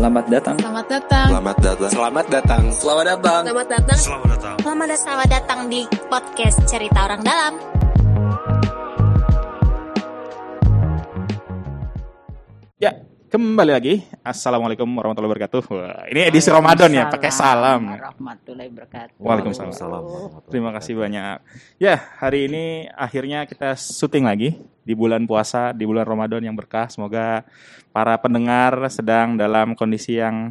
Selamat datang. Selamat datang. Selamat datang. Selamat datang. Selamat datang. Selamat datang. Selamat datang. Selamat datang. Selamat datang di podcast Cerita Orang Dalam. Ya, kembali lagi. Assalamualaikum warahmatullahi wabarakatuh. Wah, ini edisi Ramadan ya, pakai salam. Warahmatullahi wabarakatuh. Waalaikumsalam. Terima kasih banyak. Ya, hari ini akhirnya kita syuting lagi di bulan puasa, di bulan Ramadan yang berkah. Semoga para pendengar sedang dalam kondisi yang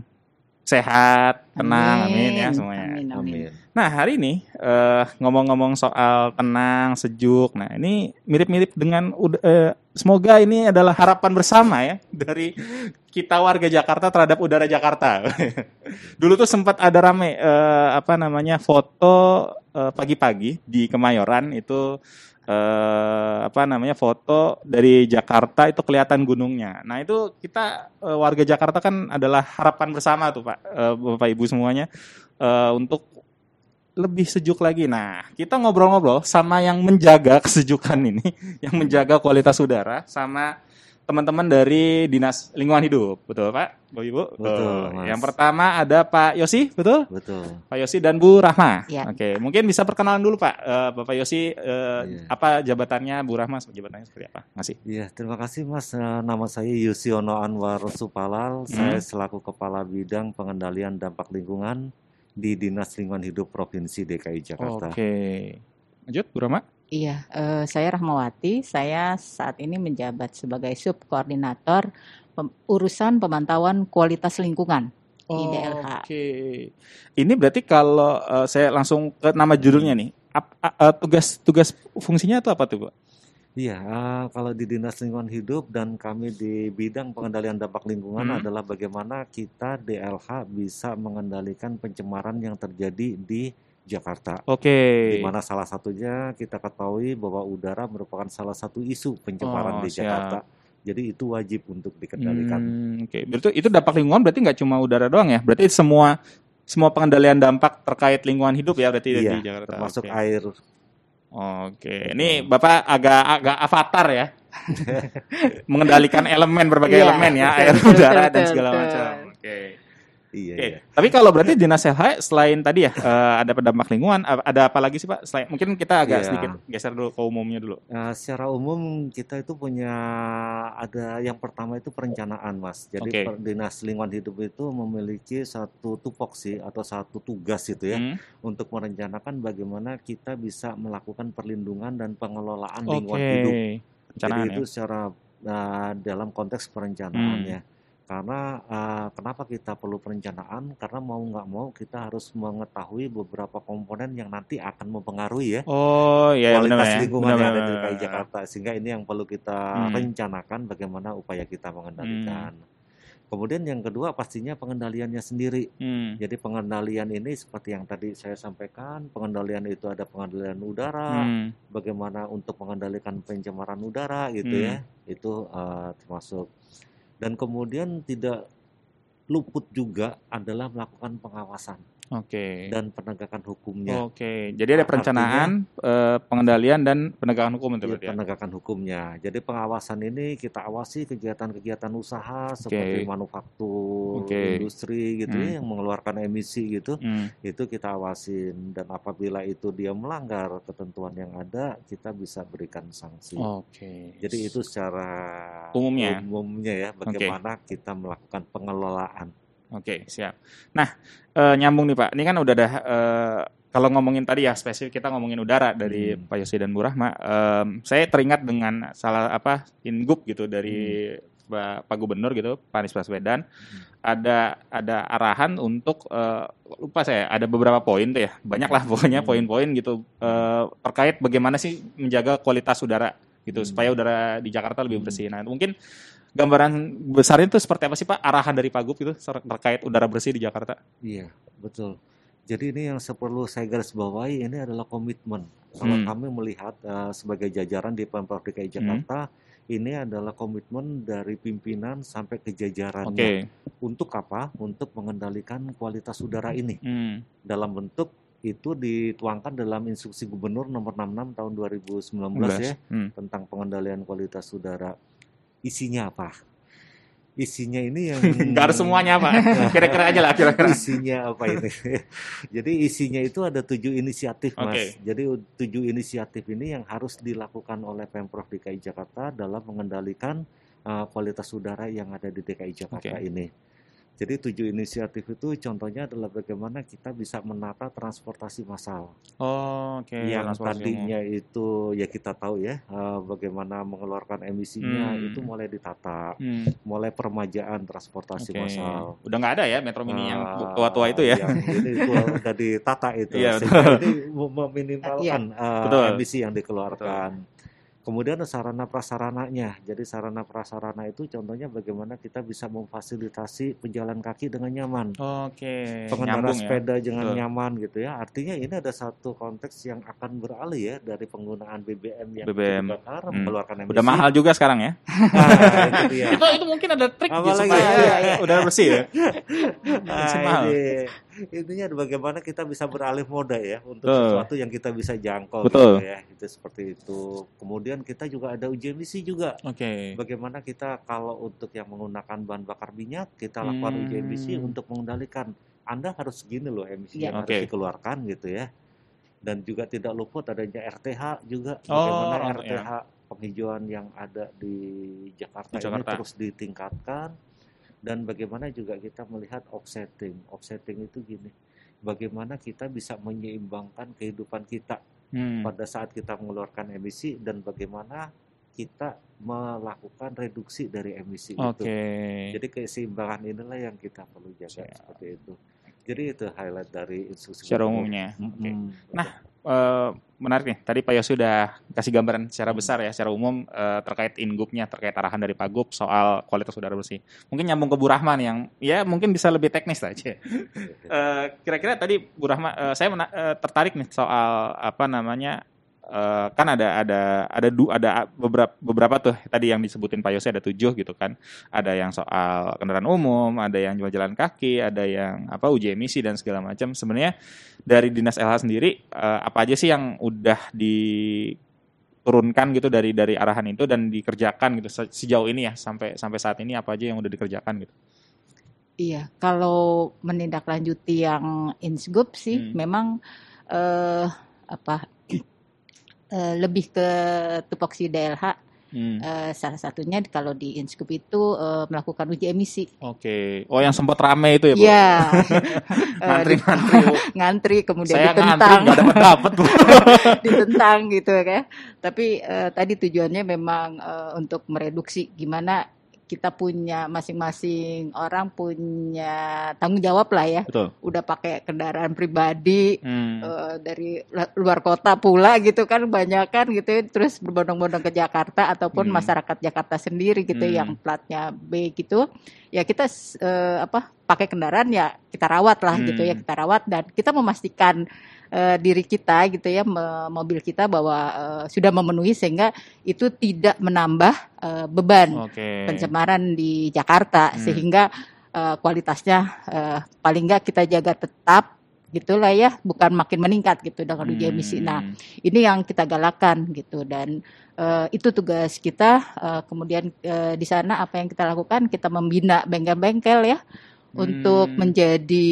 sehat, tenang, amin, ya semuanya. Amin, amin. Nah, hari ini eh, ngomong-ngomong soal tenang, sejuk. Nah, ini mirip-mirip dengan ud- eh, semoga ini adalah harapan bersama ya dari kita warga Jakarta terhadap udara Jakarta. Dulu tuh sempat ada rame eh, apa namanya foto pagi-pagi di Kemayoran itu eh, apa namanya foto dari Jakarta itu kelihatan gunungnya. Nah itu kita eh, warga Jakarta kan adalah harapan bersama tuh Pak, eh, Bapak Ibu semuanya eh, untuk lebih sejuk lagi. Nah, kita ngobrol-ngobrol sama yang menjaga kesejukan ini, yang menjaga kualitas udara sama teman-teman dari Dinas Lingkungan Hidup. Betul, Pak? Bapak Ibu? Betul, Mas. Yang pertama ada Pak Yosi, betul? Betul. Pak Yosi dan Bu Rahma. Ya. Oke, mungkin bisa perkenalan dulu Pak. Eh, Bapak Yosi, eh, Iya. apa jabatannya Bu Rahma? Jabatannya seperti apa? Masih. Iya, terima kasih Mas. Eh, Nama saya Yusiono Anwar Supalal. Saya selaku Kepala Bidang Pengendalian Dampak Lingkungan di Dinas Lingkungan Hidup Provinsi DKI Jakarta. Oke. Lanjut, Bu Rahma. Iya, eh, saya Rahmawati. Saya saat ini menjabat sebagai subkoordinator pem- urusan pemantauan kualitas lingkungan di DLH. Oke. Ini berarti kalau eh, saya langsung ke nama judulnya nih. ap- a- eh, tugas tugas fungsinya itu apa tuh, Bu? Iya, eh, kalau di Dinas Lingkungan Hidup dan kami di bidang pengendalian dampak lingkungan Hmm. adalah bagaimana kita DLH bisa mengendalikan pencemaran yang terjadi di Jakarta. Oke. Di mana salah satunya kita ketahui bahwa udara merupakan salah satu isu pencemaran Oh, di siap. Jakarta. Jadi itu wajib untuk dikendalikan. Hmm, Oke, berarti itu dampak lingkungan berarti nggak cuma udara doang ya? Berarti semua semua pengendalian dampak terkait lingkungan hidup ya berarti Iya, di Jakarta. termasuk Oke. air. Oke, ini Bapak agak agak avatar ya. Mengendalikan elemen berbagai Iya, elemen ya, air, udara dan segala macam. Oke. Iya, Oke, iya. tapi kalau berarti dinas LH selain tadi ya eh, ada pendampak lingkungan, ada apa lagi sih Pak? Selain mungkin kita agak Iya. sedikit geser dulu ke umumnya dulu. Nah, secara umum kita itu punya ada yang pertama itu perencanaan, Mas. Jadi Oke. per- Dinas Lingkungan Hidup itu memiliki satu tupoksi atau satu tugas itu ya Hmm, untuk merencanakan bagaimana kita bisa melakukan perlindungan dan pengelolaan lingkungan hidup. Jadi Perencanaan itu ya. secara uh, dalam konteks perencanaan Hmm. Ya. Karena uh, kenapa kita perlu perencanaan? Karena mau nggak mau kita harus mengetahui beberapa komponen yang nanti akan mempengaruhi ya Oh, iya kualitas benar ya. lingkungan yang ada di. DKI Jakarta. Sehingga ini yang perlu kita Hmm. rencanakan bagaimana upaya kita mengendalikan. Kemudian yang kedua pastinya pengendaliannya sendiri. Hmm. Jadi pengendalian ini seperti yang tadi saya sampaikan, pengendalian itu ada pengendalian udara, Hmm. bagaimana untuk mengendalikan pencemaran udara gitu Hmm. ya itu uh, termasuk dan kemudian tidak luput juga adalah melakukan pengawasan Oke. dan penegakan hukumnya Oke, jadi ada Artinya- perencanaan, eh, pengendalian dan penegakan hukum itu Iya, berarti ya? penegakan hukumnya jadi pengawasan ini kita awasi kegiatan-kegiatan usaha seperti manufaktur Oke. industri gitu ya Hmm. yang mengeluarkan emisi gitu Hmm. itu kita awasin dan apabila itu dia melanggar ketentuan yang ada kita bisa berikan sanksi Oke. Jadi itu secara Umumnya. umumnya ya bagaimana kita melakukan pengelolaan. Oke, siap. Nah, eh, nyambung nih Pak. Ini kan udah ada eh, kalau ngomongin tadi ya spesifik kita ngomongin udara dari Hmm. Pak Yosi dan Bu Rahma. Em, saya teringat dengan salah apa Ingup gitu dari Pak, Pak Gubernur gitu, Pak Anies Baswedan. Ada ada arahan untuk eh, lupa saya ada beberapa poin tuh ya. Banyak lah pokoknya Hmm. poin-poin gitu eh, terkait bagaimana sih menjaga kualitas udara gitu Hmm. supaya udara di Jakarta lebih Hmm. bersih. Nah, mungkin gambaran besarnya itu seperti apa sih Pak arahan dari Pak Gub gitu ser- terkait udara bersih di Jakarta? Iya, betul. Jadi ini yang perlu saya garis bawahi ini adalah komitmen. Kalau Hmm. kami melihat eh, sebagai jajaran di Pemprov DKI Jakarta, ini adalah komitmen dari pimpinan sampai ke jajarannya. Oke. Untuk apa? Untuk mengendalikan kualitas udara ini Hmm. dalam bentuk itu dituangkan dalam instruksi gubernur nomor 66 tahun 2019 ya Hmm. tentang pengendalian kualitas udara. Isinya apa? isinya ini yang Nggak harus semuanya apa. Kira-kira aja lah kira-kira. isinya apa ini? Jadi isinya itu ada tujuh inisiatif mas. Oke. Jadi tujuh inisiatif ini yang harus dilakukan oleh pemprov DKI Jakarta dalam mengendalikan uh, kualitas udara yang ada di DKI Jakarta Oke. ini. Jadi tujuh inisiatif itu contohnya adalah bagaimana kita bisa menata transportasi massal Oh, oke. yang transportasi tadinya itu ya kita tahu ya uh, bagaimana mengeluarkan emisinya Hmm. itu mulai ditata. Hmm, mulai permajaan transportasi oke. massal. Udah nggak ada ya Metro Mini yang Ah, tua-tua itu ya. Yang ini itu udah ditata itu. Iya, Sehingga ini mem- meminimalkan uh, Betul. emisi yang dikeluarkan. Kemudian sarana prasarananya. Jadi sarana prasarana itu contohnya bagaimana kita bisa memfasilitasi pejalan kaki dengan nyaman. Oke. Pengendara Nyambung ya. sepeda dengan Betul. nyaman gitu ya. Artinya ini ada satu konteks yang akan beralih ya dari penggunaan BBM yang BBM. bakar Hmm. mengeluarkan emisi. Udah mahal juga sekarang ya. Nah, itu itu itu mungkin ada trik gitu Apalagi supaya ya. udah bersih ya. Nah, ini intinya bagaimana kita bisa beralih moda ya untuk Betul. sesuatu yang kita bisa jangkau Betul. gitu ya itu seperti itu kemudian kita juga ada uji emisi juga Oke. bagaimana kita kalau untuk yang menggunakan bahan bakar minyak kita lakukan uji emisi Hmm. untuk mengendalikan anda harus segini loh emisi Ya. yang Oke. harus dikeluarkan gitu ya dan juga tidak luput adanya RTH juga Oh, bagaimana ya. RTH penghijauan yang ada di Jakarta, Di Jakarta. ini terus ditingkatkan dan bagaimana juga kita melihat offsetting offsetting itu gini bagaimana kita bisa menyeimbangkan kehidupan kita Hmm. pada saat kita mengeluarkan emisi dan bagaimana kita melakukan reduksi dari emisi Oke. itu jadi keseimbangan inilah yang kita perlu jaga Siap. seperti itu jadi itu highlight dari instruksi Secara umumnya. Oke. Nah, eh, menarik nih. Tadi Pak Yosi udah kasih gambaran secara Hmm. besar ya, secara umum eh, terkait ingupnya, terkait arahan dari Pak Gub soal kualitas udara bersih. Mungkin nyambung ke Bu Rahman yang ya mungkin bisa lebih teknis aja. Eh, Kira-kira tadi Bu Rahman, eh, saya eh, tertarik nih soal apa namanya eh, kan ada ada ada du, ada beberapa beberapa tuh tadi yang disebutin Pak Yosi ada tujuh gitu kan. Ada yang soal kendaraan umum, ada yang jual jalan kaki, ada yang apa uji emisi dan segala macam. Sebenarnya dari dinas LH sendiri eh, apa aja sih yang udah diturunkan gitu dari dari arahan itu dan dikerjakan gitu se- sejauh ini ya sampai sampai saat ini apa aja yang udah dikerjakan gitu. Iya, kalau menindaklanjuti yang insgub sih Hmm. memang eh, apa eh, lebih ke tupoksi DLH Hmm. eh, salah satunya kalau di insgub itu eh, melakukan uji emisi. Oke. Oh yang sempat rame itu ya, Bu? Iya. Eh, Ngantri-ngantri, Bu. ngantri kemudian Saya ngantri ditentang nggak dapat dapat, Bu. ditentang gitu ya. Tapi eh, tadi tujuannya memang eh, untuk mereduksi gimana kita punya masing-masing orang punya tanggung jawab lah ya. Betul. Udah pakai kendaraan pribadi Hmm. eh, dari luar kota pula gitu kan banyak kan gitu ya. terus berbondong-bondong ke Jakarta ataupun Hmm. masyarakat Jakarta sendiri gitu Hmm. yang platnya B gitu ya kita eh, apa pakai kendaraan ya kita rawat lah gitu ya Hmm. kita rawat dan kita memastikan eh, diri kita gitu ya me- mobil kita bahwa eh, sudah memenuhi sehingga itu tidak menambah eh, beban Oke. pencemaran di Jakarta Hmm. sehingga eh, kualitasnya eh, paling nggak kita jaga tetap gitulah ya bukan makin meningkat gitu dengan uji emisi. Nah Hmm. ini yang kita galakan gitu dan eh, itu tugas kita. Eh, kemudian eh, di sana apa yang kita lakukan kita membina bengkel-bengkel ya untuk Hmm. menjadi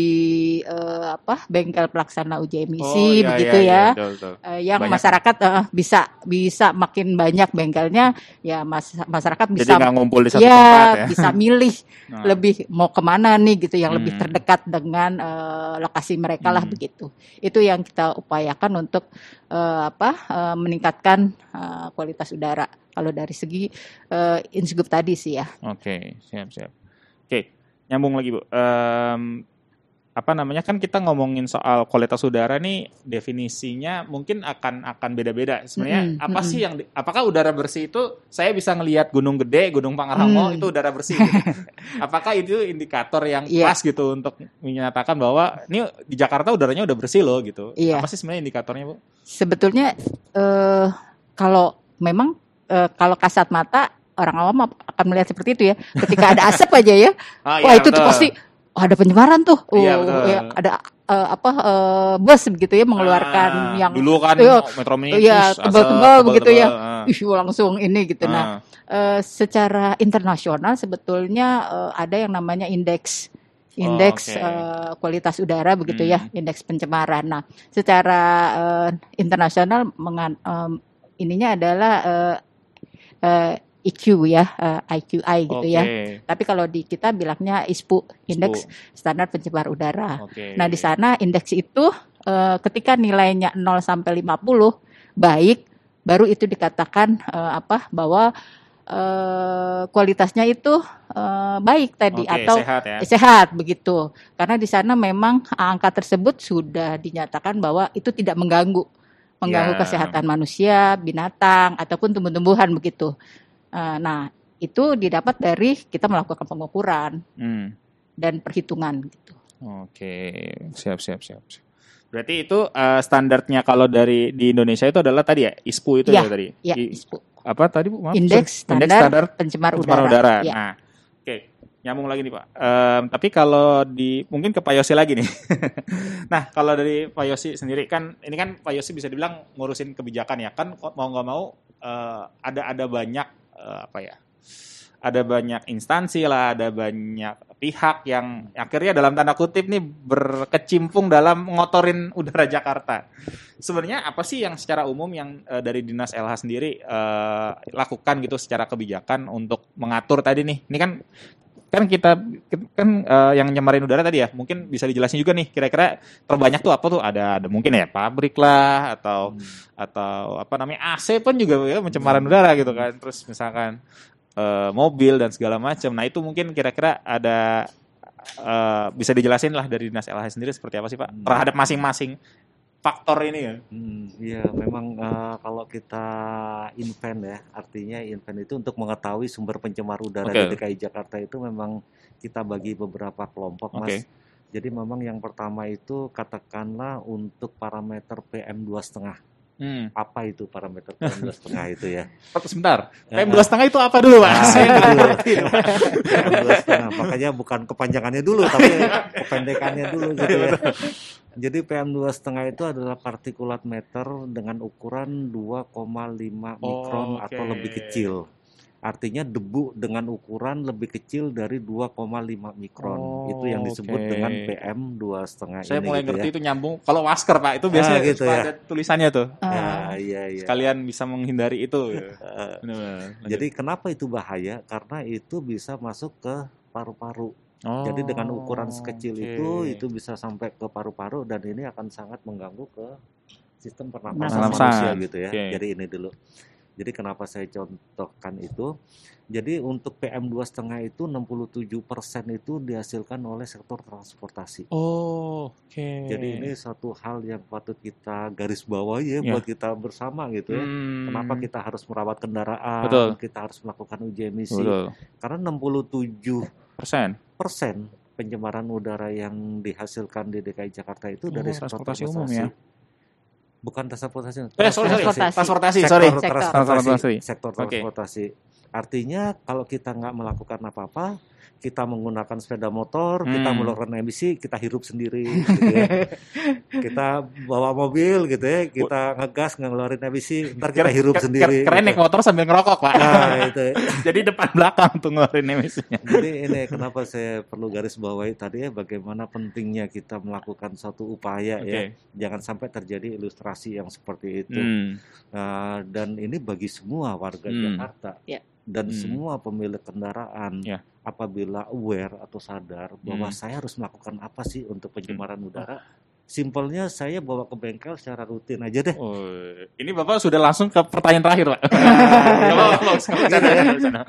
eh, apa bengkel pelaksana uji emisi Oh, iya, begitu iya, ya. iya, betul, betul. Eh, yang Banyak. masyarakat eh, bisa bisa makin banyak bengkelnya ya mas- masyarakat Jadi bisa nggak ngumpul di satu ya, tempat ya. bisa milih Nah, lebih mau ke mana nih gitu yang lebih Hmm. terdekat dengan eh, lokasi mereka lah Hmm. begitu itu yang kita upayakan untuk eh, apa eh, meningkatkan eh, kualitas udara kalau dari segi eh, insgub tadi sih ya Oke, siap siap. Oke, nyambung lagi bu. Em, apa namanya kan kita ngomongin soal kualitas udara nih definisinya mungkin akan akan beda-beda. Sebenarnya Mm-mm, apa sih yang di- apakah udara bersih itu saya bisa ngelihat Gunung Gede, Gunung Pangrango Hmm. itu udara bersih. gitu. apakah itu indikator yang Iya. pas gitu untuk menyatakan bahwa ini di Jakarta udaranya udah bersih loh gitu. Iya. Apa sih sebenarnya indikatornya bu? sebetulnya eh, kalau memang eh, kalau kasat mata orang awam akan melihat seperti itu ya ketika ada asap aja ya Ah, wah itu tuh pasti oh ada pencemaran tuh. Oh, Iya, betul. ya, ada eh, apa eh, bus begitu ya mengeluarkan Ah, yang dulu kan Iya, Metro Mini iya, terus tebal-tebal begitu ya. ah. ih langsung ini gitu. Nah, Ah, eh, secara internasional sebetulnya eh, ada yang namanya indeks indeks oke. eh, kualitas udara begitu ya, Hmm. indeks pencemaran. Nah, secara eh, internasional mengan- em, ininya adalah eh, eh, IQ ya, eh, IQI gitu ya. oke. Tapi kalau di kita bilangnya ISPU, indeks standar pencemar udara. Oke. Nah, di sana indeks itu eh, ketika nilainya 0 sampai 50 baik, baru itu dikatakan eh, apa bahwa eh, kualitasnya itu eh, baik tadi Oke, atau sehat ya. sehat begitu. Karena di sana memang angka tersebut sudah dinyatakan bahwa itu tidak mengganggu mengganggu Ya. kesehatan manusia, binatang ataupun tumbuh-tumbuhan begitu. Eh, Nah, itu didapat dari kita melakukan pengukuran Hmm. dan perhitungan gitu. Oke, siap siap siap. siap. Berarti itu eh, standarnya kalau dari di Indonesia itu adalah tadi ya ISPU itu Iya, ya tadi. Ya, I- ISPU. apa tadi Bu? Maaf, Indeks sorry. Indeks standar standar pencemar pencemaran udara. udara. Ya. Nah, oke, nyambung lagi nih Pak. Em, tapi kalau di mungkin ke Pak Yosi lagi nih. nah, kalau dari Pak Yosi sendiri kan ini kan Pak Yosi bisa dibilang ngurusin kebijakan ya kan mau nggak mau eh, ada ada banyak eh, apa ya? Ada banyak instansi lah, ada banyak pihak yang akhirnya dalam tanda kutip nih berkecimpung dalam ngotorin udara Jakarta. Sebenarnya apa sih yang secara umum yang eh, dari dinas LH sendiri eh, lakukan gitu secara kebijakan untuk mengatur tadi nih? Ini kan kan kita kan eh, yang nyemarin udara tadi ya, mungkin bisa dijelasin juga nih kira-kira terbanyak tuh apa tuh? Ada ada mungkin ya pabrik lah atau atau apa namanya AC pun juga ya pencemaran udara gitu kan. Terus misalkan eh, mobil dan segala macam. Nah, itu mungkin kira-kira ada eh, bisa dijelasin lah dari dinas LH sendiri seperti apa sih Pak terhadap masing-masing faktor ini ya. Hmm, iya, memang eh, kalau kita invent ya, artinya invent itu untuk mengetahui sumber pencemar udara Oke. di DKI Jakarta itu memang kita bagi beberapa kelompok. Mas. Jadi memang yang pertama itu katakanlah untuk parameter PM 2,5. Hmm. Apa itu parameter PM 2,5 itu ya? Sebentar, PM dua setengah itu apa dulu Pak? Nah. PM 2,5. Makanya bukan kepanjangannya dulu, tapi kependekannya dulu gitu ya. Jadi PM 2,5 itu adalah partikulat meter dengan ukuran 2,5 mikron Oke. atau lebih kecil. Artinya debu dengan ukuran lebih kecil dari 2,5 mikron. Oh, itu yang disebut oke. dengan PM 2,5 Saya ini mulai gitu ngerti ya. itu nyambung. Kalau masker Pak, itu biasanya Ah, gitu ya. ada tulisannya tuh. Eh, Ya, iya, iya. Sekalian bisa menghindari itu. ya. Jadi kenapa itu bahaya? Karena itu bisa masuk ke paru-paru. Oh, Jadi dengan ukuran sekecil oke. itu itu bisa sampai ke paru-paru dan ini akan sangat mengganggu ke sistem pernapasan manusia gitu ya. Oke. Jadi ini dulu. Jadi kenapa saya contohkan itu? Jadi untuk PM 2,5 itu 67% itu dihasilkan oleh sektor transportasi. Oh, oke. Jadi ini satu hal yang patut kita garis bawahi ya Ya. buat kita bersama gitu ya. Hmm, Kenapa kita harus merawat kendaraan? Betul. Kita harus melakukan uji emisi. Betul. Karena 67 Persen. persen pencemaran udara yang dihasilkan di DKI Jakarta itu dari Oh, sektor transportasi umum ya? Bukan transportasi. Eh, sorry, sorry. Transportasi. Transportasi, sorry. Sektor. transportasi. Transportasi. Sektor Oke. transportasi. Artinya kalau kita nggak melakukan apa-apa, kita menggunakan sepeda motor, kita Hmm. mengeluarkan emisi, kita hirup sendiri. gitu ya. kita bawa mobil gitu ya, kita ngegas ngeluarin emisi, ntar kita hirup Keren- sendiri. Keren gitu. naik motor sambil ngerokok, Pak. Nah, itu. Jadi depan belakang tuh ngeluarin emisinya. Jadi ini kenapa saya perlu garis bawahi tadi ya bagaimana pentingnya kita melakukan suatu upaya ya Oke. jangan sampai terjadi ilustrasi yang seperti itu Hmm. Nah, dan ini bagi semua warga Hmm. Jakarta Ya. Dan Hmm. semua pemilik kendaraan Ya. apabila aware atau sadar bahwa Hmm. saya harus melakukan apa sih untuk pencemaran udara simpelnya saya bawa ke bengkel secara rutin aja deh Oh, ini Bapak sudah langsung ke pertanyaan terakhir, Pak. Ya, bercanda.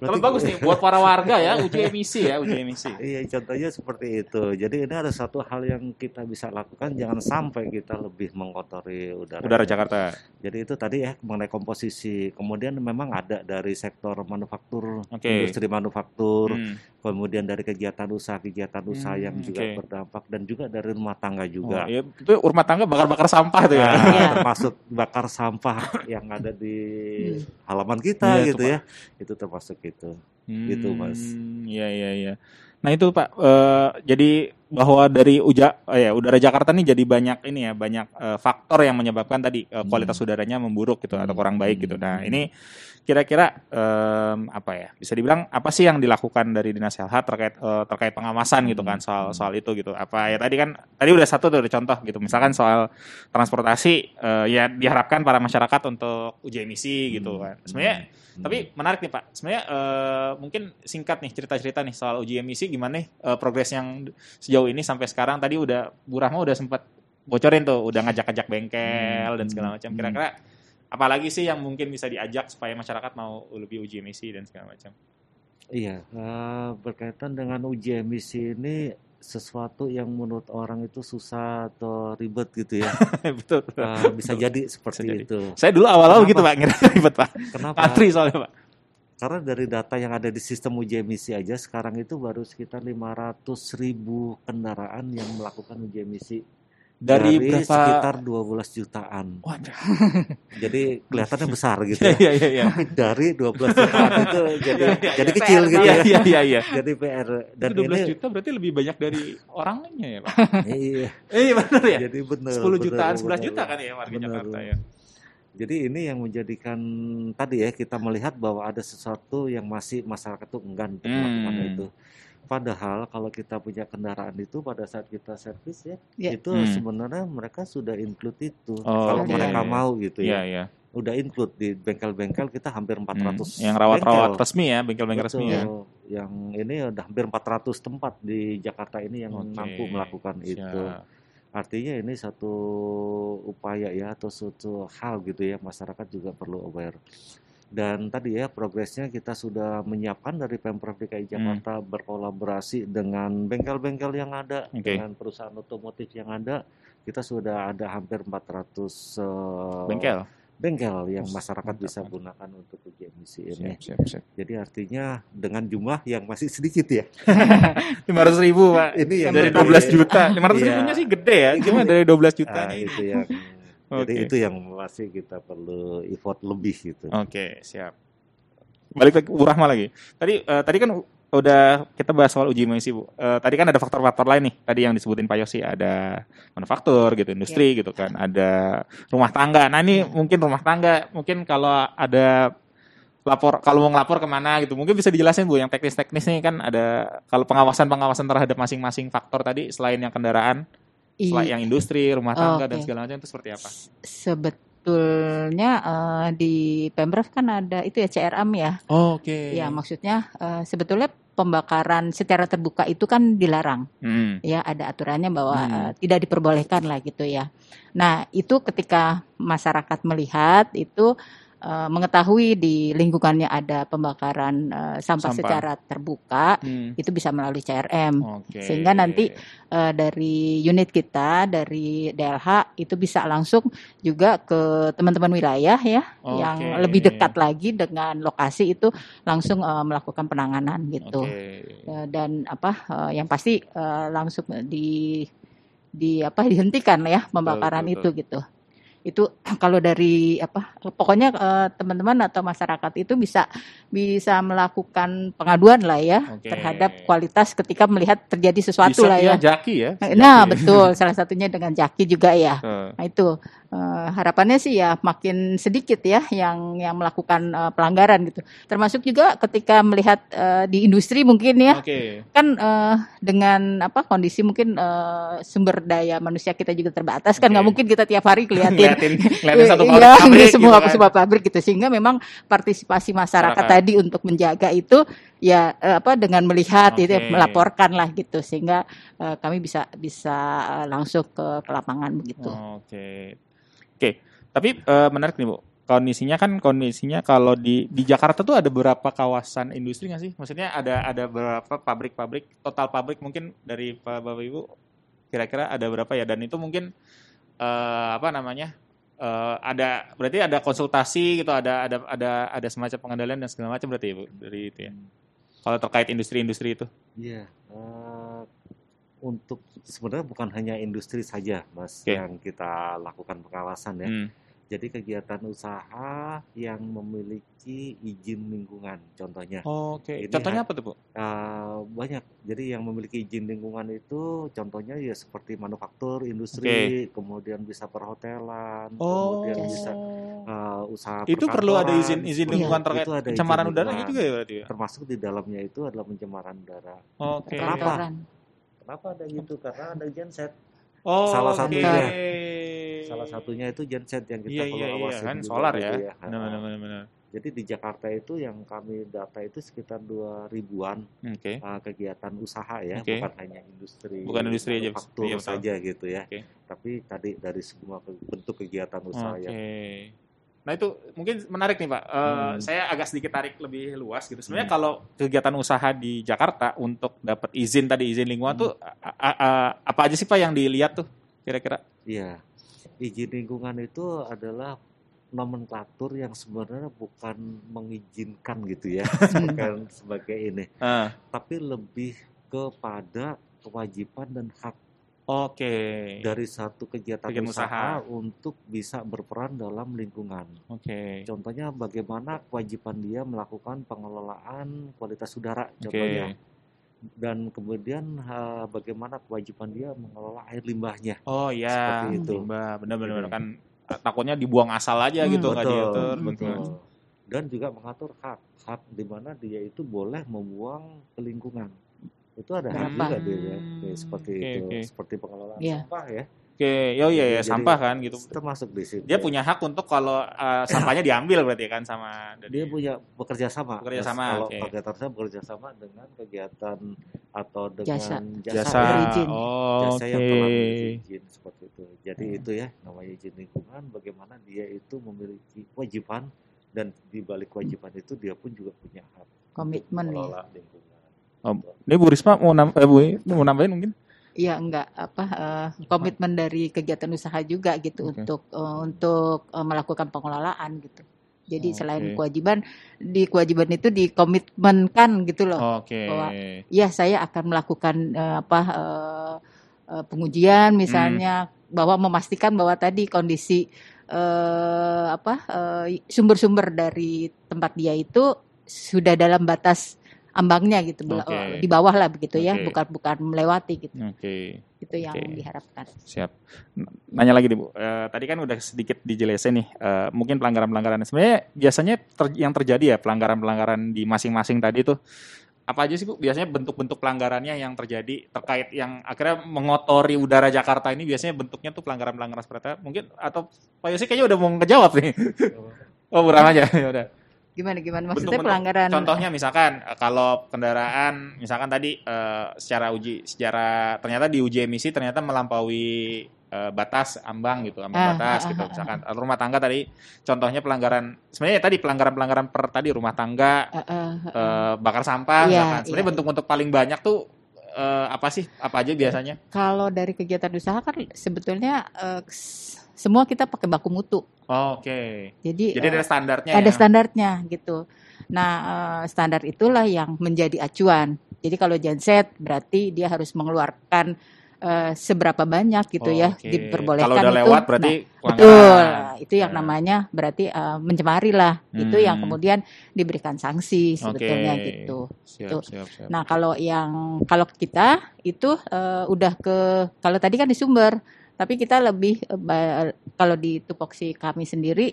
Kalau bagus nih buat para warga ya, uji emisi ya, uji emisi. Iya contohnya seperti itu. Jadi ini ada satu hal yang kita bisa lakukan jangan sampai kita lebih mengotori udara. Udara Jakarta. Jadi itu tadi ya mengenai komposisi. Kemudian memang ada dari sektor manufaktur, Oke. industri manufaktur, Hmm. kemudian dari kegiatan usaha-kegiatan usaha Hmm, yang juga oke. berdampak dan juga dari rumah tangga juga. Oh, ya, itu rumah tangga bakar-bakar sampah tuh ya. Nah, Iya. termasuk bakar sampah yang ada di halaman kita Iya, itu, gitu ya. Itu termasuk itu. Gitu, Mas. Hmm, Iya iya iya. Nah itu Pak, eh, jadi bahwa dari uja, eh, ya udara Jakarta nih jadi banyak ini ya banyak eh, faktor yang menyebabkan tadi eh, kualitas udaranya memburuk gitu atau kurang baik gitu. Nah ini kira-kira em, apa ya bisa dibilang apa sih yang dilakukan dari dinas health terkait eh, terkait pengawasan gitu kan soal soal itu gitu. Apa ya tadi kan tadi udah satu tuh udah contoh gitu. Misalkan soal transportasi eh, ya diharapkan para masyarakat untuk uji emisi gitu kan. Sebenarnya tapi menarik nih Pak. Sebenarnya eh, mungkin singkat nih cerita-cerita nih soal uji emisi gimana nih eh, progres yang sejauh ini sampai sekarang tadi udah Bu Rahma udah sempat bocorin tuh udah ngajak-ngajak bengkel dan segala macam. Kira-kira apalagi sih yang mungkin bisa diajak supaya masyarakat mau lebih uji emisi dan segala macam. Iya, eh, berkaitan dengan uji emisi ini sesuatu yang menurut orang itu susah atau ribet gitu ya. Betul. betul. Eh, bisa jadi seperti jadi. itu. Saya dulu awal-awal Kenapa? gitu Pak, ngira ribet Pak. Kenapa? Antri soalnya Pak. Karena dari data yang ada di sistem uji emisi aja sekarang itu baru sekitar 500 ribu kendaraan yang melakukan uji emisi Dari, berapa? sekitar 12 jutaan. Waduh. Jadi kelihatannya besar gitu Iya ya. iya iya iya. Tapi dari 12 jutaan itu jadi Iya, jadi iya. kecil PR gitu Iya ya. iya iya iya. Jadi PR dan Itu 12 ini juta berarti lebih banyak dari orangnya ya Pak. iya, Iya benar ya. jadi benar. 10 benar, jutaan, 11 benar. juta kan ya warga. Jakarta ya. Jadi ini yang menjadikan tadi ya kita melihat bahwa ada sesuatu yang masih masyarakat tuh enggan untuk melakukan Hmm. itu. Padahal kalau kita punya kendaraan itu pada saat kita servis ya, Ya. itu Hmm. sebenarnya mereka sudah include itu. Oh, kalau oke. mereka mau gitu Iya ya. iya. Udah include di bengkel-bengkel kita hampir 400 Hmm. Yang rawat-rawat resmi ya, bengkel-bengkel resmi ya. Betul. Yang ini udah hampir 400 tempat di Jakarta ini yang Oke, mampu melakukan itu. Artinya ini satu upaya ya atau suatu hal gitu ya masyarakat juga perlu aware. Dan tadi ya progresnya kita sudah menyiapkan dari Pemprov DKI Jakarta berkolaborasi dengan bengkel-bengkel yang ada, Oke. dengan perusahaan otomotif yang ada. Kita sudah ada hampir 400 eh, Bengkel. Bengkel yang masyarakat mantap, bisa gunakan untuk uji emisi ini. Siap, siap, siap. Jadi artinya dengan jumlah yang masih sedikit ya. 500 ribu Pak. Ini yang dari gede. 12 juta. 500 Iya. ribunya sih gede ya. Cuma dari 12 juta Ah, nih. itu yang jadi Oke. itu yang masih kita perlu effort lebih gitu. Oke, siap. Balik lagi Bu Rahma lagi. Tadi eh, tadi kan udah kita bahas soal uji emisi, Bu. Eh, tadi kan ada faktor-faktor lain nih. Tadi yang disebutin Pak Yosi ada manufaktur gitu, industri gitu kan, ada rumah tangga. Nah, ini mungkin rumah tangga, mungkin kalau ada lapor kalau mau ngelapor ke mana gitu mungkin bisa dijelasin bu yang teknis-teknis nih kan ada kalau pengawasan-pengawasan terhadap masing-masing faktor tadi selain yang kendaraan selain Iya. yang industri rumah tangga dan Oke. segala macam itu seperti apa Sebetulnya eh, di Pemprov kan ada itu ya CRM ya. oke Ya maksudnya eh, sebetulnya pembakaran secara terbuka itu kan dilarang. Hmm. ya ada aturannya bahwa Hmm. eh, tidak diperbolehkan lah gitu ya. Nah itu ketika masyarakat melihat itu eh, mengetahui di lingkungannya ada pembakaran eh, sampah, Sampah. secara terbuka Hmm. itu bisa melalui CRM Oke. Sehingga nanti Eh, dari unit kita dari DLH itu bisa langsung juga ke teman-teman wilayah ya yang Oke. lebih dekat lagi dengan lokasi itu langsung eh, melakukan penanganan gitu Oke. Eh, dan apa eh, yang pasti eh, langsung di di apa dihentikan ya pembakaran betul, itu gitu itu kalau dari apa pokoknya eh, teman-teman atau masyarakat itu bisa bisa melakukan pengaduan lah ya Oke. terhadap kualitas ketika melihat terjadi sesuatu Bisa lah ya jaki ya. nah jaki. betul salah satunya dengan jaki juga ya Eh, Nah itu eh, harapannya sih ya makin sedikit ya yang yang melakukan eh, pelanggaran gitu. Termasuk juga ketika melihat eh, di industri mungkin ya Oke. kan eh, dengan apa kondisi mungkin eh, sumber daya manusia kita juga terbatas kan Oke. nggak mungkin kita tiap hari kelihatin Ngeliatin, ngeliatin satu Iya, pabrik pabrik di semua gitu kan. semua pabrik gitu sehingga memang partisipasi masyarakat tadi untuk menjaga itu ya apa dengan melihat itu Oke. melaporkan lah gitu sehingga eh, kami bisa bisa langsung ke, ke lapangan begitu. Oke. Oke. Tapi eh, menarik nih, Bu. Kondisinya kan kondisinya kalau di di Jakarta tuh ada berapa kawasan industri nggak sih? Maksudnya ada ada berapa pabrik-pabrik total pabrik mungkin dari Pak Bapak Ibu kira-kira ada berapa ya? Dan itu mungkin eh, apa namanya? eh, ada berarti ada konsultasi gitu, ada ada ada ada semacam pengendalian dan segala macam berarti ya, Bu dari itu ya. Kalau terkait industri-industri itu. Iya. eh, untuk sebenarnya bukan hanya industri saja, Mas, Oke. yang kita lakukan pengawasan ya. Hmm. Jadi kegiatan usaha yang memiliki izin lingkungan, contohnya Oke. Ini Contohnya apa tuh, Bu? Eh, banyak. Jadi yang memiliki izin lingkungan itu contohnya ya seperti manufaktur, industri, kemudian bisa perhotelan, Oh. kemudian bisa eh, usaha Itu perlu ada izin izin seperti lingkungan terkait Itu ada pencemaran lingkungan. juga ya berarti ya? Termasuk di dalamnya itu adalah pencemaran udara. Oke. Kenapa? Perkantoran. Kenapa ada gitu? Karena ada genset. Oh, Salah satunya. Salah satunya itu genset yang kita Iya perlu iya awasin kan juga solar gitu ya. Benar benar. Jadi di Jakarta itu yang kami data itu sekitar dua ribuan Oke. uh, kegiatan usaha ya, Oke. bukan hanya industri, Bukan industri aja, manufaktur iya, saja gitu ya. Oke. Tapi tadi dari semua bentuk kegiatan usaha Oke. yang Nah itu mungkin menarik nih Pak. Eh, Hmm. Saya agak sedikit tarik lebih luas gitu. Sebenarnya kalau kegiatan usaha di Jakarta untuk dapat izin tadi izin lingkungan Hmm. tuh a- a- a- apa aja sih Pak yang dilihat tuh kira-kira? Iya. Izin lingkungan itu adalah nomenklatur yang sebenarnya bukan mengizinkan gitu ya, bukan sebagai ini, Eh, tapi lebih kepada kewajiban dan hak Oke. dari satu kegiatan Kegiatan usaha, usaha. untuk bisa berperan dalam lingkungan. Oke. Contohnya bagaimana kewajiban dia melakukan pengelolaan kualitas udara contohnya. Dan kemudian eh, bagaimana kewajiban dia mengelola air limbahnya. Oh iya. Seperti itu. Limbah. Benar-benar Gitu. kan eh, takutnya dibuang asal aja Hmm, gitu nggak diatur. betul. Betul. Dan juga mengatur hak hak di mana dia itu boleh membuang ke lingkungan. Itu ada hak juga dia ya. Hmm, Ya, seperti oke, itu, oke. seperti pengelolaan Iya. sampah ya. Oke, yo iya ya Jadi- sampah kan gitu. Termasuk di situ. Dia punya hak untuk kalau eh, sampahnya diambil berarti kan sama dia punya bekerja sama. Bekerja sama, Kalau oke. kegiatan saya bekerja sama dengan kegiatan atau dengan Jasa. jasa. berizin. Oh, jasa oke. yang telah memiliki izin seperti itu. Jadi Hmm. itu ya namanya izin lingkungan. Bagaimana dia itu memiliki kewajiban dan di balik kewajiban itu dia pun juga punya hak Komitmen ya. lingkungan. Oh, Ini Bu Risma mau nam eh, Bu, mau nambahin mungkin? Iya enggak apa eh, komitmen dari kegiatan usaha juga gitu Oke. untuk eh, untuk eh, melakukan pengelolaan gitu. Jadi Oke. selain kewajiban di kewajiban itu dikomitmenkan gitu loh. Oke. Bahwa- Iya saya akan melakukan eh, apa eh, eh, pengujian misalnya bahwa memastikan bahwa tadi kondisi eh, apa sumber-sumber dari tempat dia itu sudah dalam batas ambangnya gitu Oke. di bawah lah begitu ya Oke. bukan bukan melewati gitu Oke. itu yang Oke. diharapkan. Siap. Nanya lagi nih Bu. Eh, tadi kan udah sedikit dijelasin nih. eh, mungkin pelanggaran-pelanggaran. Sebenarnya biasanya ter- yang terjadi ya pelanggaran-pelanggaran di masing-masing tadi tuh apa aja sih Bu? Biasanya bentuk-bentuk pelanggarannya yang terjadi terkait yang akhirnya mengotori udara Jakarta ini biasanya bentuknya tuh pelanggaran-pelanggaran seperti apa? Mungkin atau Pak Yosi kayaknya udah mau ngejawab nih. oh, buram aja. Ya udah. Gimana gimana maksudnya Bentuk-bentuk. pelanggaran Contohnya misalkan eh, kalau kendaraan misalkan tadi eh, secara uji secara ternyata di uji emisi ternyata melampaui eh, batas ambang gitu, ambang Ah, batas ah, gitu. ah, ah. Misalkan eh, rumah tangga tadi contohnya pelanggaran sebenarnya tadi pelanggaran-pelanggaran per tadi rumah tangga eh, eh, eh, bakar sampah Iya, misalkan. Sebenarnya iya. bentuk-bentuk paling banyak tuh eh, apa sih? Apa aja biasanya? kalau dari kegiatan usaha kan sebetulnya eh, s- semua kita pakai baku mutu. Oh, Oke. Jadi, Jadi eh, ada standarnya ada ya. standarnya gitu. Nah, eh, standar itulah yang menjadi acuan. Jadi kalau genset berarti dia harus mengeluarkan eh, seberapa banyak gitu Oh, ya oke. diperbolehkan Kalau udah itu. lewat Nah, berarti Betul, itu yang Nah. namanya berarti eh, mencemari lah. Itu yang Hmm. kemudian diberikan sanksi sebetulnya Oke. gitu. Siap, Tuh. siap, siap. Nah, kalau yang kalau kita itu eh, udah ke kalau tadi kan di sumber, tapi kita lebih ba- kalau di tupoksi kami sendiri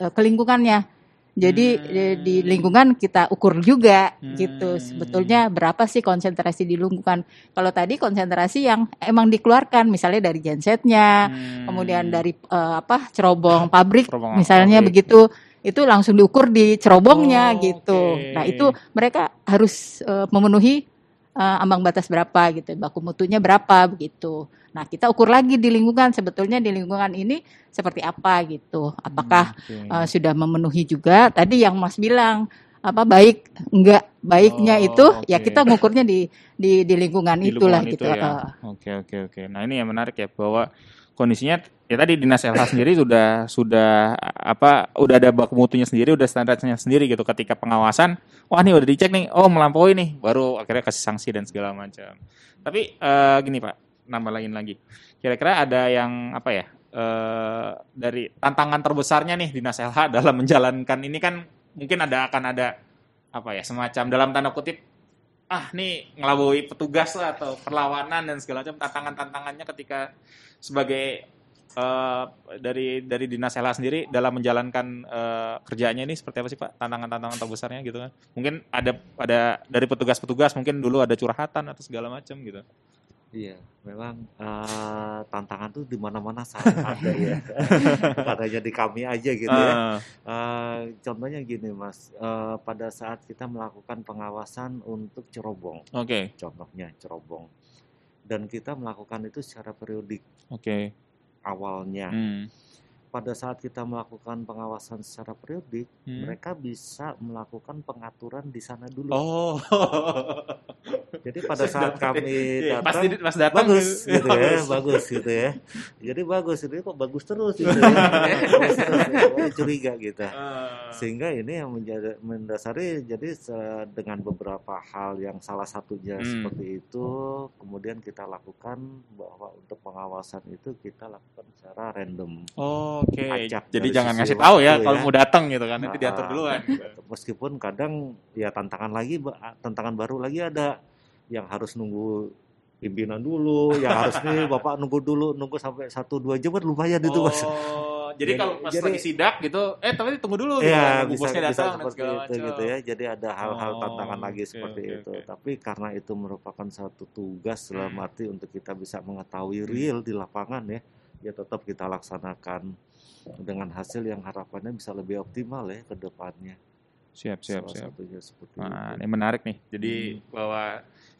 eh, ke lingkungannya. Jadi Hmm. di lingkungan kita ukur juga gitu. Hmm. Sebetulnya berapa sih konsentrasi di lingkungan? Kalau tadi konsentrasi yang emang dikeluarkan misalnya dari gensetnya, Hmm. kemudian dari eh, apa cerobong pabrik Cerobong misalnya pabrik. begitu itu langsung diukur di cerobongnya Oh, gitu. oke. Nah itu mereka harus eh, memenuhi eh, ambang batas berapa gitu, baku mutunya berapa begitu. Nah kita ukur lagi di lingkungan sebetulnya di lingkungan ini seperti apa gitu. Apakah Oke. eh, sudah memenuhi juga? Tadi yang Mas bilang apa baik enggak baiknya Oh, itu ya oke. kita ngukurnya di di di lingkungan Di itulah lingkungan gitu. itu ya. Eh, Oke oke oke. Nah ini yang menarik ya bahwa kondisinya ya tadi dinas LH sendiri sudah sudah apa udah ada baku mutunya sendiri, udah standarnya sendiri gitu. Ketika pengawasan, wah nih udah dicek nih, oh melampaui nih, baru akhirnya kasih sanksi dan segala macam. Tapi eh, gini Pak, nambah lagi lagi. Kira-kira ada yang apa ya? eh, dari tantangan terbesarnya nih dinas LH dalam menjalankan ini kan mungkin ada akan ada apa ya semacam dalam tanda kutip ah nih ngelabui petugas lah atau perlawanan dan segala macam tantangan-tantangannya ketika sebagai eh, dari dari dinas LH sendiri dalam menjalankan eh, kerjanya ini seperti apa sih Pak? Tantangan-tantangan terbesarnya gitu kan. Mungkin ada ada dari petugas-petugas mungkin dulu ada curhatan atau segala macam gitu Iya, memang eh, tantangan tuh di mana-mana selalu ada ya. Bukan hanya di kami aja gitu ya. Ah, Eh, contohnya gini Mas, eh, pada saat kita melakukan pengawasan untuk cerobong, oke contohnya cerobong, dan kita melakukan itu secara periodik oke awalnya. Hmm, Pada saat kita melakukan pengawasan secara periodik, hmm. mereka bisa melakukan pengaturan di sana dulu. oh Jadi pada saat kami Iya, datang, di- pas datang bagus gitu ya, bagus. gitu ya. Jadi bagus ini kok bagus terus gitu ya. Bagus terus, ya. curiga gitu. Ah, Sehingga ini yang menjadi mendasari jadi dengan beberapa hal yang salah satunya Hmm. seperti itu, kemudian kita lakukan bahwa untuk pengawasan itu kita lakukan secara random. Oh, Oke, Acak jadi jangan ngasih tahu ya waktu kalau ya. mau datang gitu kan, nanti Ah, diatur duluan. Meskipun kadang ya tantangan lagi tantangan baru lagi ada yang harus nunggu pimpinan dulu, yang harus nih bapak nunggu dulu, nunggu sampai satu dua jam kan lumayan itu mas. Oh, jadi Jadi- kalau pas jadi- lagi sidak gitu, eh tapi tunggu dulu gitu, Ya nunggu bisa bosnya bisa datang dan seperti itu macam. gitu ya. Jadi ada hal-hal Oh, tantangan lagi oke, seperti oke, itu. oke. Tapi karena itu merupakan satu tugas dalam Hmm. arti untuk kita bisa mengetahui real di lapangan ya, ya tetap kita laksanakan dengan hasil yang harapannya bisa lebih optimal ya ke depannya. Siap, siap, Salah siap. satunya seperti Nah, itu. ini menarik nih. Jadi Hmm. bahwa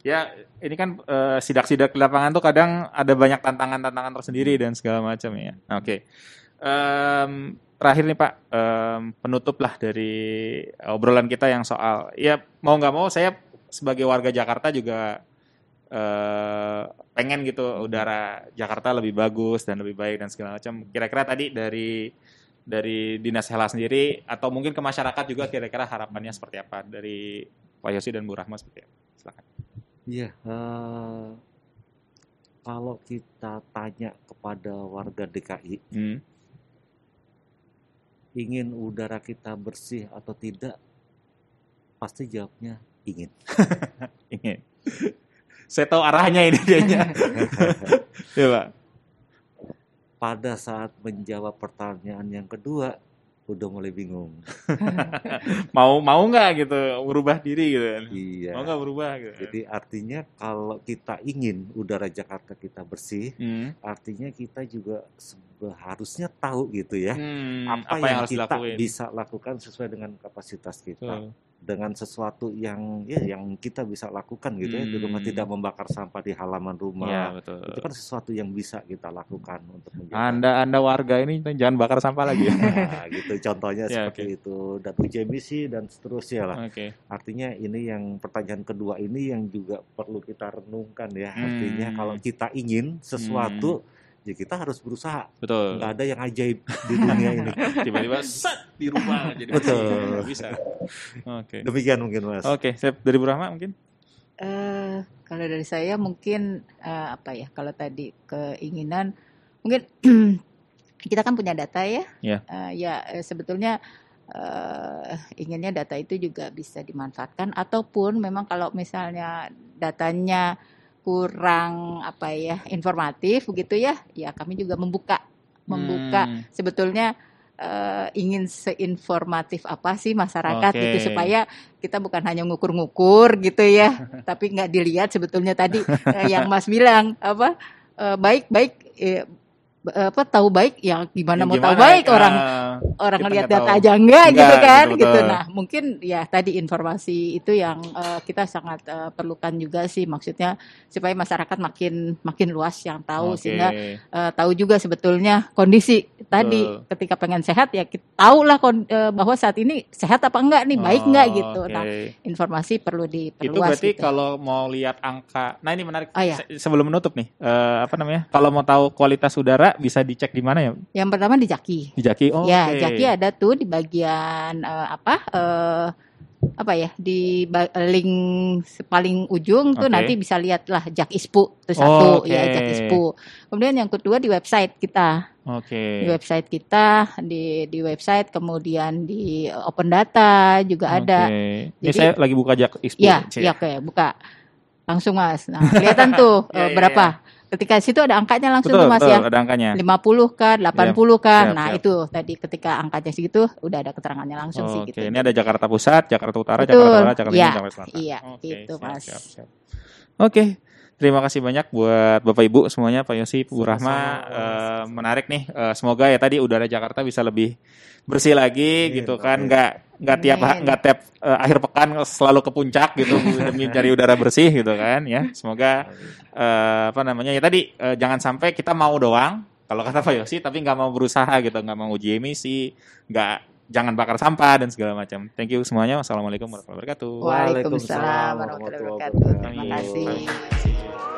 ya ini kan eh, sidak-sidak di lapangan tuh kadang ada banyak tantangan-tantangan tersendiri dan segala macam ya. Nah, Oke. Em, terakhir nih Pak, em, penutup lah dari obrolan kita yang soal ya mau nggak mau saya sebagai warga Jakarta juga eh, pengen gitu udara Jakarta lebih bagus dan lebih baik dan segala macam. Kira-kira tadi dari dari dinas Hela sendiri atau mungkin ke masyarakat juga kira-kira harapannya seperti apa dari Pak Yosi dan Bu Rahma seperti apa? Silakan. Iya, eh, kalau kita tanya kepada warga DKI, Hmm. ingin udara kita bersih atau tidak, pasti jawabnya ingin. Ingin. Saya tahu arahnya ini dianya. ya Pak. Pada saat menjawab pertanyaan yang kedua, udah mulai bingung. Mau mau nggak gitu berubah diri gitu kan? Iya. Mau nggak berubah gitu? Jadi artinya kalau kita ingin udara Jakarta kita bersih, Hmm. artinya kita juga seharusnya tahu gitu ya. Hmm, Apa, apa, yang, yang, harus kita dilakuin? bisa lakukan sesuai dengan kapasitas kita. Betul. dengan sesuatu yang ya yang kita bisa lakukan gitu ya di rumah Hmm. tidak membakar sampah di halaman rumah Iya betul. itu kan sesuatu yang bisa kita lakukan untuk menjaga Anda Anda warga ini jangan bakar sampah lagi. Nah, gitu contohnya Ya, seperti itu dan uji emisi dan seterusnya lah Oke. artinya ini yang pertanyaan kedua ini yang juga perlu kita renungkan ya artinya Hmm. kalau kita ingin sesuatu ya kita harus berusaha Betul. nggak ada yang ajaib di dunia ini Tiba-tiba set di rumah jadi Betul. bisa. Oke. demikian mungkin mas Oke, siap dari Bu Rahma mungkin? Eh, kalau dari saya mungkin eh, apa ya? Kalau tadi keinginan mungkin kita kan punya data ya. Iya. Eh, ya eh, sebetulnya eh, inginnya data itu juga bisa dimanfaatkan ataupun memang kalau misalnya datanya kurang apa ya informatif begitu ya, ya kami juga membuka membuka Hmm. sebetulnya eh, ingin seinformatif apa sih masyarakat Oke. gitu supaya kita bukan hanya ngukur-ngukur gitu ya, tapi nggak dilihat sebetulnya tadi eh, yang Mas bilang apa eh, baik baik eh, apa tahu baik ya gimana Ya, mau tahu gimana, baik orang ah, orang ngelihat data tahu. aja enggak, gitu Enggak, kan betul, gitu. betul. Nah, mungkin ya tadi informasi itu yang eh, kita sangat eh, perlukan juga sih maksudnya supaya masyarakat makin makin luas yang tahu Oke. sehingga eh, tahu juga sebetulnya kondisi tadi Betul. ketika pengen sehat ya kita tahu lah kon- eh, bahwa saat ini sehat apa enggak nih baik enggak Oh, gitu. oke. Nah, informasi perlu itu diperluas berarti gitu. kalau mau lihat angka, nah ini menarik. Oh. Se- Sebelum menutup nih, eh, apa namanya? Kalau mau tahu kualitas udara, bisa dicek di mana ya? Yang pertama di Jaki. Di Jaki. Oh, ya, oke. Jaki ada tuh di bagian eh, apa? eh, apa ya? Di link paling ujung tuh nanti bisa lihat lah Jak Ispu itu Oh, satu oke. ya Jak Ispu. Kemudian yang kedua di website kita. Oke. Di website kita, di di website kemudian di Open Data juga ada. Oke. Ini Jadi- saya lagi buka Jak Ispu. Iya, iya oke, buka. Langsung Mas. Nah, kelihatan tuh Iya, eh, iya, berapa. Ketika situ ada angkanya langsung Betul, tuh Mas betul, ya. ada angkanya. 50 kan, 80 kan. siap, nah, siap. itu tadi ketika angkanya segitu udah ada keterangannya langsung sih Oke, gitu. ini ada Jakarta Pusat, Jakarta Utara, Betul. Jakarta Barat, Jakarta Iya, Timur, Jakarta Selatan. iya, Oke, gitu, siap, Mas. siap, siap. Oke, terima kasih banyak buat Bapak Ibu semuanya, Pak Yosi, Bu Rahma. Eh, menarik nih. Eh, semoga ya tadi udara Jakarta bisa lebih bersih lagi Amin, gitu kan, amin. nggak nggak tiap nggak tiap eh, akhir pekan selalu ke puncak gitu demi cari udara bersih gitu kan ya. Semoga eh, apa namanya ya tadi eh, jangan sampai kita mau doang kalau kata Pak Yosi tapi nggak mau berusaha gitu nggak mau uji emisi nggak jangan bakar sampah dan segala macam. Thank you semuanya. Wassalamualaikum warahmatullahi wabarakatuh. Waalaikumsalam warahmatullahi wabarakatuh. Terima kasih.